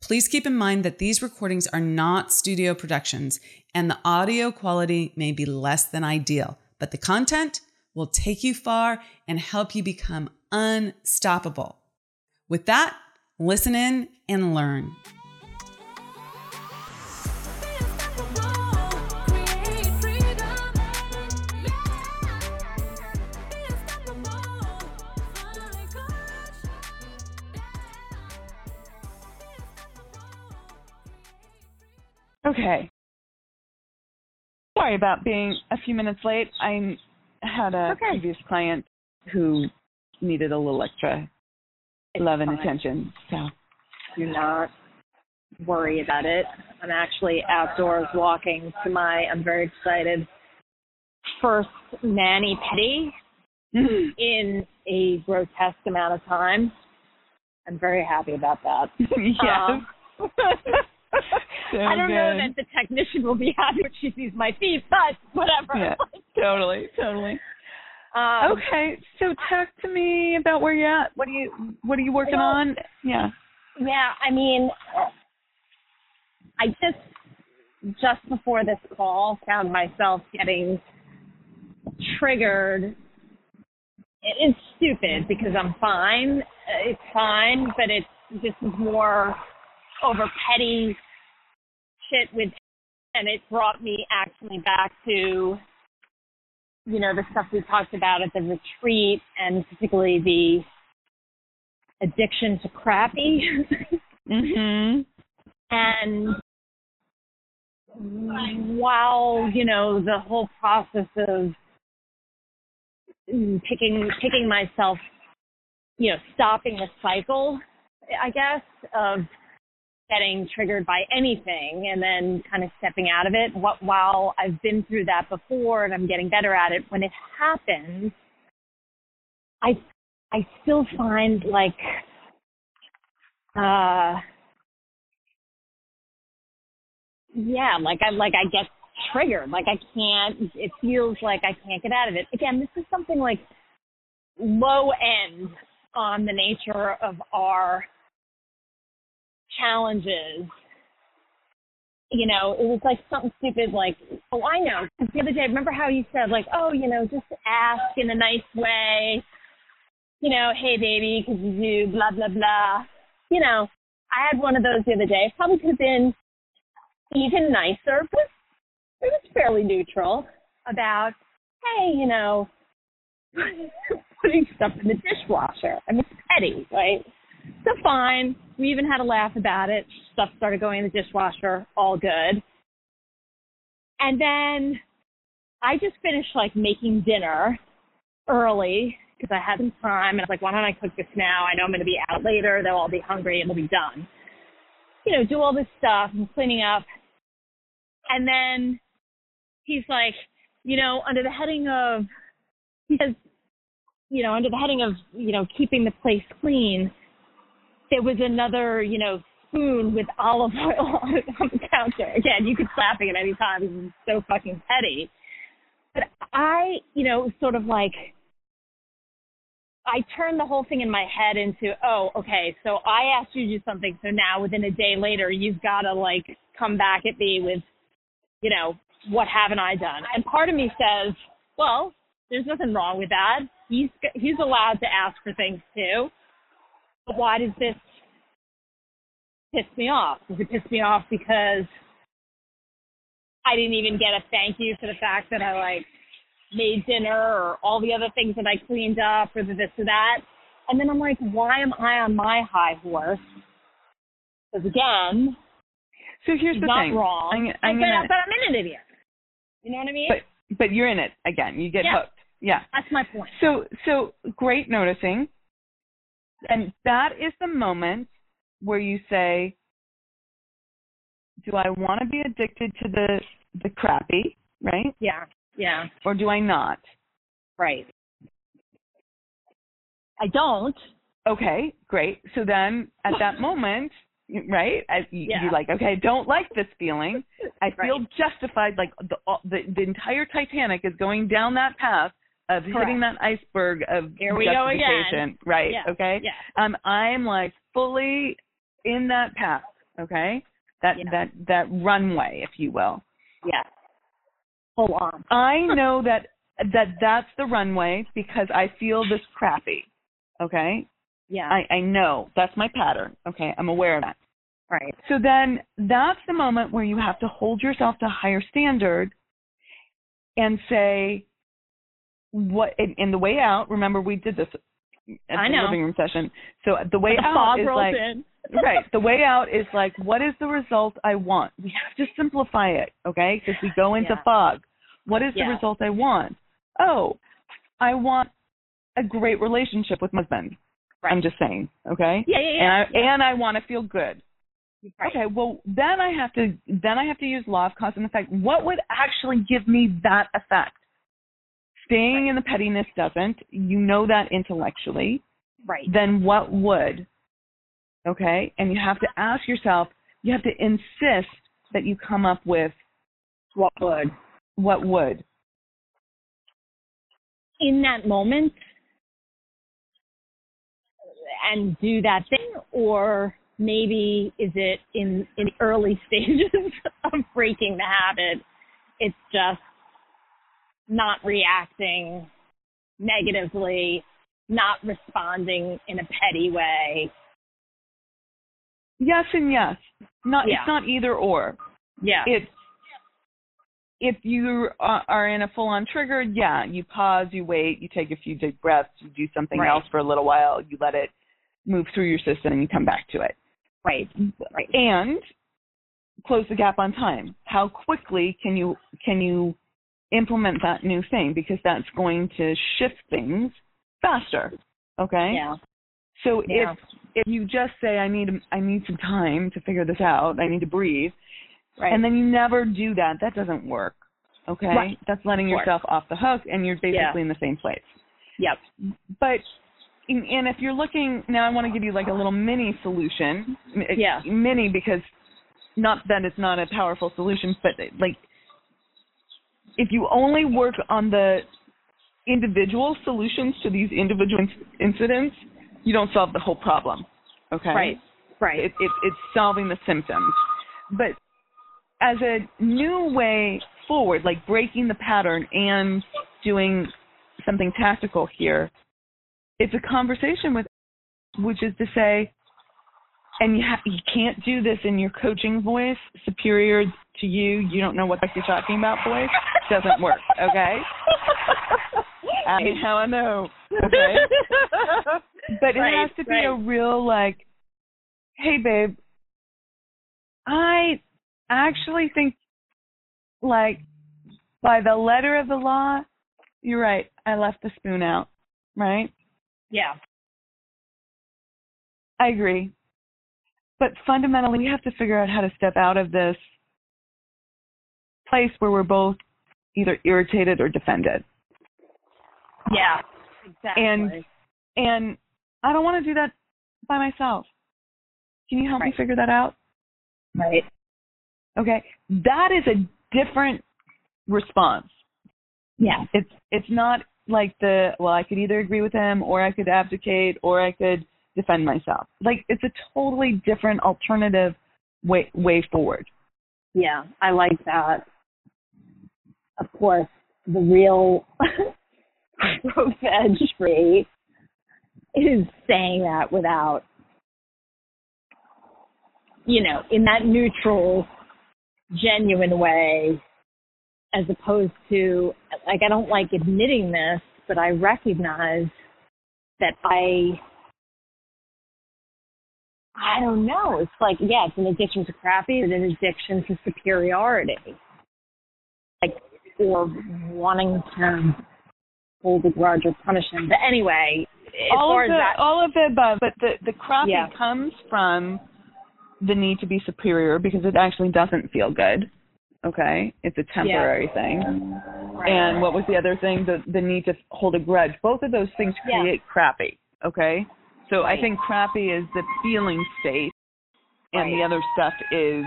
Please keep in mind that these recordings are not studio productions and the audio quality may be less than ideal, but the content will take you far and help you become unstoppable. With that, listen in and learn. Okay. Sorry about being a few minutes late. I had a Okay. previous client who needed a little extra It's love and fine. attention. So Do not worry about it. I'm actually outdoors walking to my, I'm very excited, first Manny Petty in a grotesque amount of time. I'm very happy about that. yes. Um, so I don't know that the technician will be happy when she sees my feet, but whatever. Yeah, totally, totally. Um, Okay, so talk to me about where you're at. What are you What are you working Well- on? Yeah. Yeah, I mean, I just just before this call found myself getting triggered. It is stupid because I'm fine. It's fine, but it's just more over petty shit with, and it brought me actually back to, you know, the stuff we talked about at the retreat, and particularly the addiction to crappy. Mhm. and while you know the whole process of picking picking myself you know stopping the cycle i guess of getting triggered by anything and then kind of stepping out of it what while i've been through that before and i'm getting better at it when it happens i i still find like uh yeah, like I like I get triggered. Like I can't. It feels like I can't get out of it. Again, this is something like low end on the nature of our challenges. You know, it was like something stupid like, oh, I know. The other day, remember how you said like, oh, you know, just ask in a nice way. You know, hey baby, could you do blah blah blah. You know, I had one of those the other day. Probably could have been even nicer, but it was fairly neutral about, hey, you know, putting stuff in the dishwasher. I mean, it's petty, right? So fine. We even had a laugh about it. Stuff started going in the dishwasher. All good. And then I just finished like making dinner early because I had some time, and I was like, why don't I cook this now? I know I'm going to be out later. They'll all be hungry, and it'll be done. You know, do all this stuff and cleaning up. And then he's like, you know, under the heading of, he says, you know, under the heading of, you know, keeping the place clean, there was another, you know, spoon with olive oil on, the counter. Again, you could slap it at any time. Is so fucking petty. But I, you know, sort of like, I turned the whole thing in my head into, oh, okay, so I asked you to do something, so now within a day later, you've got to like come back at me with, you know, what haven't I done? And part of me says, well, there's nothing wrong with that. He's he's allowed to ask for things too. But why does this piss me off? Does it piss me off because I didn't even get a thank you for the fact that I like made dinner or all the other things that I cleaned up or the this or that? And then I'm like, why am I on my high horse? Because again, So here's the not thing. wrong. I'm, I'm but, gonna, but I'm in it again. You know what I mean? but but you're in it again. You get Yeah. hooked. Yeah. That's my point. So so great noticing. And that is the moment where you say, do I want to be addicted to the the crappy, right? Yeah. Yeah. Or do I not? Right. I don't. Okay, great. So then at that moment, right? I, you, Yeah. You're like, okay, I don't like this feeling. I feel Right. justified. Like the, the the entire Titanic is going down that path of hitting that iceberg of Here we go again. justification. Right. Yeah. Okay. Yeah. Um, I'm like fully in that path. Okay. That Yeah. that that runway, if you will. Yeah. Hold on. I know that that that's the runway because I feel this crappy. Okay. Yeah. I I know that's my pattern. Okay. I'm aware of that. right. So then that's the moment where you have to hold yourself to a higher standard and say what in, in the way out, remember we did this at I the know. living room session. So the way the out is like right. The way out is like what is the result I want? We have to simplify it, okay? Because we go into Yeah. fog. What is the result I want? Oh, I want a great relationship with my husband. Right. I'm just saying, okay? Yeah, yeah, yeah. And I yeah. and I want to feel good. Right. Okay, well then I have to then I have to use law of cause and effect. What would actually give me that effect? Staying in the pettiness doesn't. You know that intellectually. Right. Then what would? Okay? And you have to ask yourself, you have to insist that you come up with What would? what would. In that moment and do that thing or maybe is it in in the early stages of breaking the habit it's just not reacting negatively not responding in a petty way Yes and yes. Not Yeah. it's not either or. yeah it's if you are in a full on trigger, yeah, you pause, you wait, you take a few deep breaths, you do something Right. else for a little while, you let it move through your system and you come back to it. right right And close the gap on time. How quickly can you can you implement that new thing because that's going to shift things faster. Okay? yeah So Yeah. if if you just say I need I need some time to figure this out, I need to breathe, right and then you never do that, that doesn't work. Okay? Right. That's letting yourself off the hook and you're basically Yeah. in the same place. yep But and if you're looking now I want to give you like a little mini solution. Yeah. Mini because not that it's not a powerful solution, but like if you only work on the individual solutions to these individual inc- incidents, you don't solve the whole problem. Okay? right right It, it, it's solving the symptoms. But as a new way forward, like breaking the pattern and doing something tactical here, it's a conversation with, which is to say, and you have you can't do this in your coaching voice, superior to you. You don't know what the heck you're talking about voice. Doesn't work. Okay. I mean, how I know. Okay. But it Right, has to be a real like, hey babe, I actually think like by the letter of the law, you're right. I left the spoon out. Right? yeah I agree. But fundamentally, we have to figure out how to step out of this place where we're both either irritated or defended. yeah exactly And- And I don't want to do that by myself. Can you help me figure that out? right Okay. That is a different response. yeah It's it's not like the well, I could either agree with him or I could abdicate or I could defend myself. Like it's a totally different alternative way way forward. Yeah, I like that. Of course, the real edge free is saying that without, you know, in that neutral, genuine way, as opposed to, like, I don't like admitting this, but I recognize that I I don't know. It's like, yeah, it's an addiction to crappy, it's an addiction to superiority. Like, or wanting to hold a grudge or punish him. But anyway, all of the that, all of the above, but the the crappy Yeah. comes from the need to be superior because it actually doesn't feel good. Okay, it's a temporary yeah. thing. Right. And what was the other thing? The the need to hold a grudge. Both of those things create yeah. crappy. Okay, so. I think crappy is the feeling state, and right. the other stuff is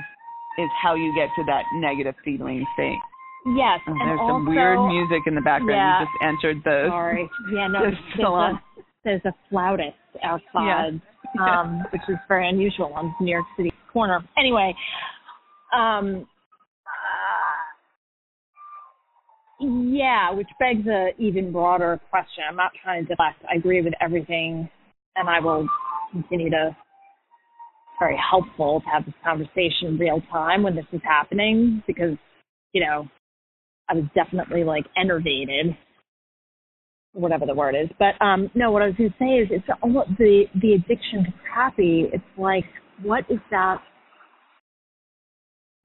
is how you get to that negative feeling state. Yes, oh, and there's also, some weird music in the background. Yeah, you just entered the. Sorry. Yeah, no. The salon. A, there's a flautist outside, um, which is very unusual on New York City corner. Anyway, um, yeah, which begs a even broader question. I'm not trying to deflect. I agree with everything, and I will continue to. Very helpful to have this conversation in real time when this is happening because, you know, I was definitely like enervated whatever the word is. But um no, what I was going to say is it's almost the the addiction to crappy. It's like what is that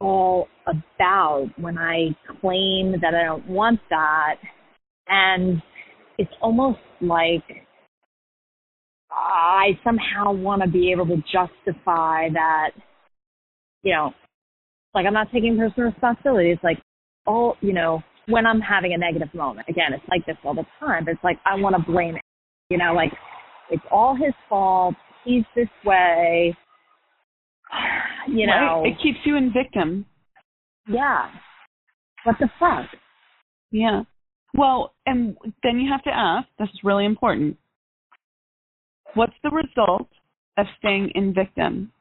all about when I claim that I don't want that, and it's almost like I somehow want to be able to justify that, you know, like I'm not taking personal responsibility. It's like, all you know, when I'm having a negative moment. Again, it's like this all the time. But it's like I want to blame it. You know, like it's all his fault. He's this way. You know, right. it keeps you in victim. Yeah. What the fuck? Yeah. Well, and then you have to ask. This is really important. What's the result of staying in victim?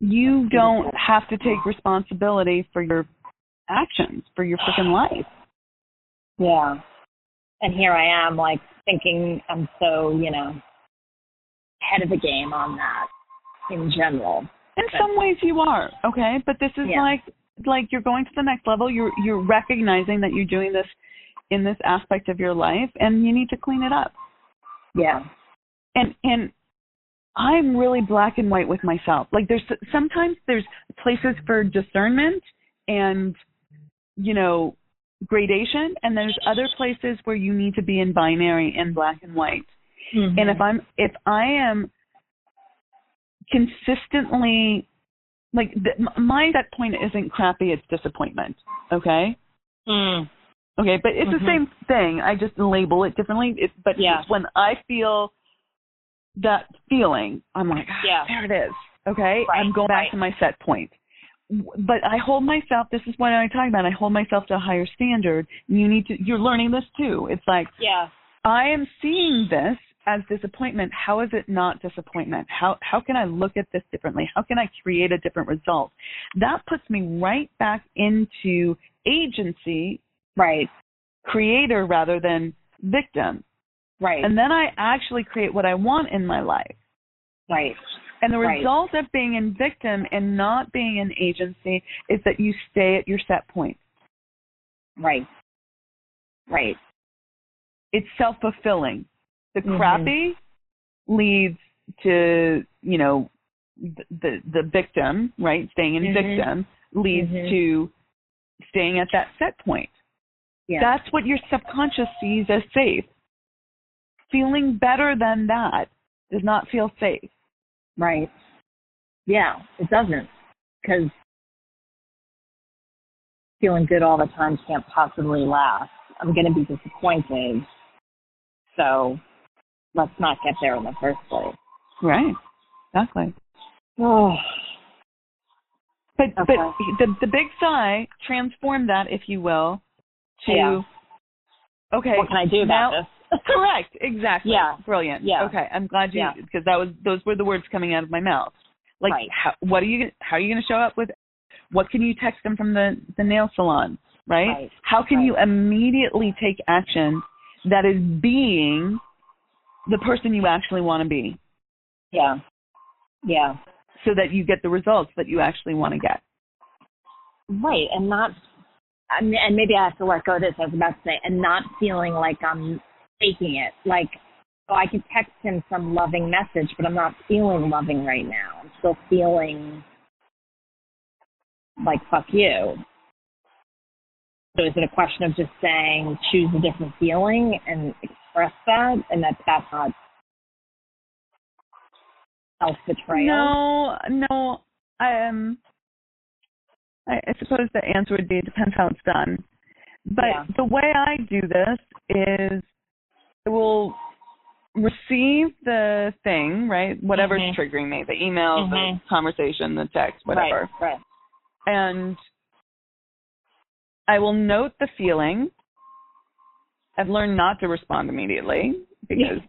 You don't have to take responsibility for your actions for your freaking life. Yeah. And here I am, like, thinking I'm so, you know, ahead of the game on that in general. In but, some ways you are, okay? But this is yeah. like like you're going to the next level. You're you're recognizing that you're doing this in this aspect of your life and you need to clean it up. Yeah. And and I'm really black and white with myself. Like there's sometimes there's places for discernment and you know, gradation and there's other places where you need to be in binary in black and white. Mm-hmm. And if I'm if I am consistently like the, my set point isn't crappy, it's disappointment. Okay? Mm. Okay, but it's mm-hmm. the same thing. I just label it differently. It, but yeah. when I feel that feeling, I'm like, ah, yeah. there it is. Okay, right. I'm going back right. to my set point but I hold myself. This is what I'm talking about. I hold myself to a higher standard. You need to. You're learning this too. It's like, yeah, I am seeing this as disappointment. How is it not disappointment? How how can I look at this differently? How can I create a different result? That puts me right back into agency, right? Creator rather than victim, right? And then I actually create what I want in my life, right? And the right. result of being in victim and not being in agency is that you stay at your set point. Right. Right. It's self fulfilling. The mm-hmm. crappy leads to, you know, the, the, the victim, right? Staying in mm-hmm. victim leads mm-hmm. to staying at that set point. Yeah. That's what your subconscious sees as safe. Feeling better than that does not feel safe. Right. Yeah, it doesn't. Because feeling good all the time can't possibly last. I'm going to be disappointed. So let's not get there in the first place. Right. Exactly. Oh. But okay. but the the big sigh transform that, if you will, to yeah. okay. What can I do about now, this? Correct. Exactly. Yeah. Brilliant. Yeah. Okay. I'm glad you yeah. because that was those were the words coming out of my mouth. Like, right. how, what are you? How are you going to show up with? What can you text them from the the nail salon? Right. right. How can right. you immediately take action that is being the person you actually want to be? Yeah. Yeah. So that you get the results that you actually want to get. Right, and not, and maybe I have to let go of this. I was about to say, and not feeling like I'm faking it. Like, oh, I could text him some loving message, but I'm not feeling loving right now. I'm still feeling like fuck you. So is it a question of just saying choose a different feeling and express that, and that that's not self betrayal? No, no. Um, I, I suppose the answer would be it depends how it's done. But Yeah. the way I do this is I will receive the thing, right? Whatever's Mhm. triggering me, the email, the Mhm. conversation, the text, whatever. Right. Right. And I will note the feeling. I've learned not to respond immediately because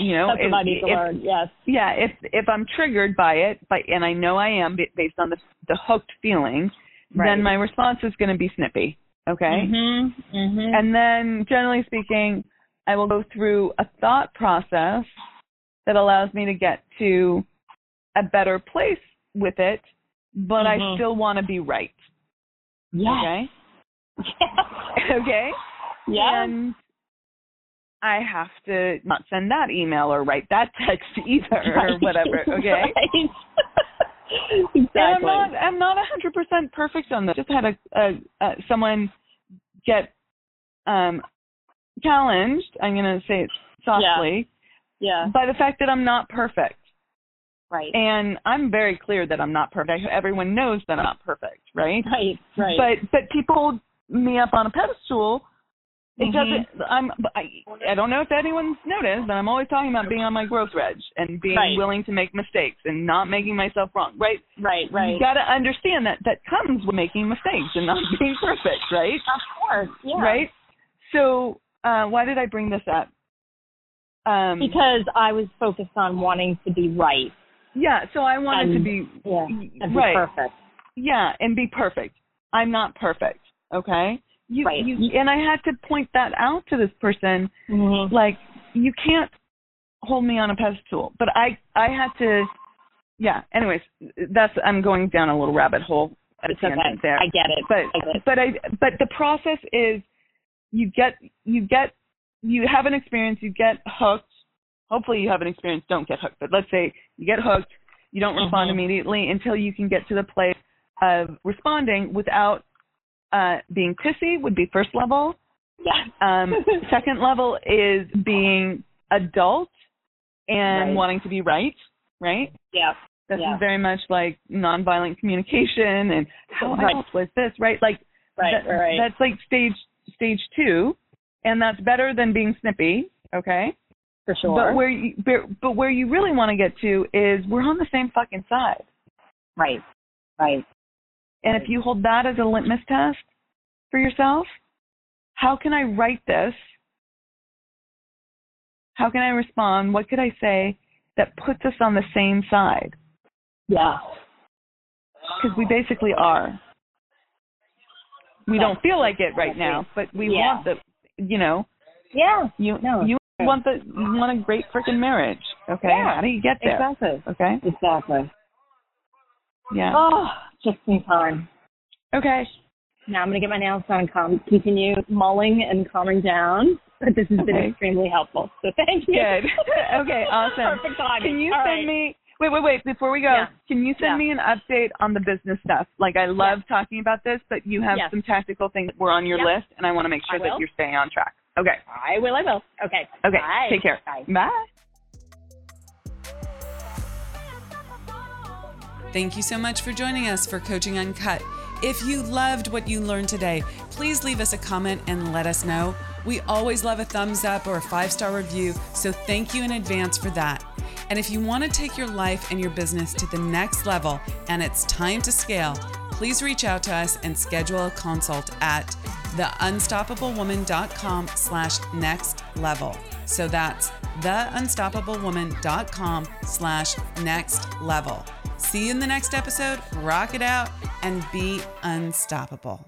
you know That's if- what I need to if- learn. Yes. yeah if if i'm triggered by it by and i know i am based on the the hooked feeling Right. then my response is going to be snippy okay Mhm. Mhm. and then generally speaking i will go through a thought process that allows me to get to a better place with it but i Mhm. still want to be right yes. okay okay Yeah. and I have to not send that email or write that text either or whatever. Okay. Right. And I'm exactly. not I'm not a hundred percent perfect on this. Just had a, a, a someone get um challenged. I'm gonna say it softly yeah. by the fact that I'm not perfect. Right. And I'm very clear that I'm not perfect. Everyone knows that I'm not perfect, right? Right. Right. But but people hold me up on a pedestal. It Mhm. doesn't. I'm. I, I don't know if anyone's noticed, but I'm always talking about being on my growth edge and being Right. willing to make mistakes and not making myself wrong. Right. right. Right. You got to understand that that comes with making mistakes and not being perfect. Right. of course. Yeah. Right. So uh, why did I bring this up? Um, Because I was focused on wanting to be right. yeah. So I wanted to be Yeah. And be right. perfect. Yeah, and be perfect. I'm not perfect. Okay. You, Right. you and I had to point that out to this person Mm-hmm. like you can't hold me on a pedestal but i i had to yeah anyways that's i'm going down a little rabbit hole at a It's okay. there I get it. but I get it. but i but the process is you get you get you have an experience you get hooked hopefully you have an experience don't get hooked but let's say you get hooked you don't respond Mhm. immediately until you can get to the place of responding without uh being pissy would be first level Yeah. um, second level is being adult and Right. wanting to be right, right? yeah. This Yeah. is very much like nonviolent communication and how Right. else was this, right? Like Right. that- right. that's like stage stage two, and that's better than being snippy, okay? For sure. But where you but where you really want to get to is we're on the same fucking side, right. Right. And if you hold that as a litmus test for yourself, how can I write this? How can I respond? What could I say that puts us on the same side? Yeah. Because we basically are. We don't feel like it right now, but we Yeah. want the, you know, Yeah. you No, you true. want the you want a great freaking marriage. Okay, Yeah. how do you get there? Exactly. Okay, Exactly. yeah. Oh, just in time. Okay, Now I'm gonna get my nails done and calm, continue mulling and calming down. But this has been extremely helpful. So thank you. good. okay, awesome. Perfect timing. Can you All send right. me? Wait, wait, wait. Before we go, Yeah. can you send Yeah. me an update on the business stuff? Like, I love talking about this, but you have some tactical things that were on your list, and I want to make sure that you're staying on track. Okay. I will. I will. Okay. Okay. Bye. Take care. Bye. Bye. Thank you so much for joining us for Coaching Uncut. If you loved what you learned today, please leave us a comment and let us know. We always love a thumbs up or a five star review, so thank you in advance for that. And if you want to take your life and your business to the next level and it's time to scale, please reach out to us and schedule a consult at theunstoppablewoman.com slash next level. So that's theunstoppablewoman.com slash next level. See you in the next episode. Rock it out and be unstoppable.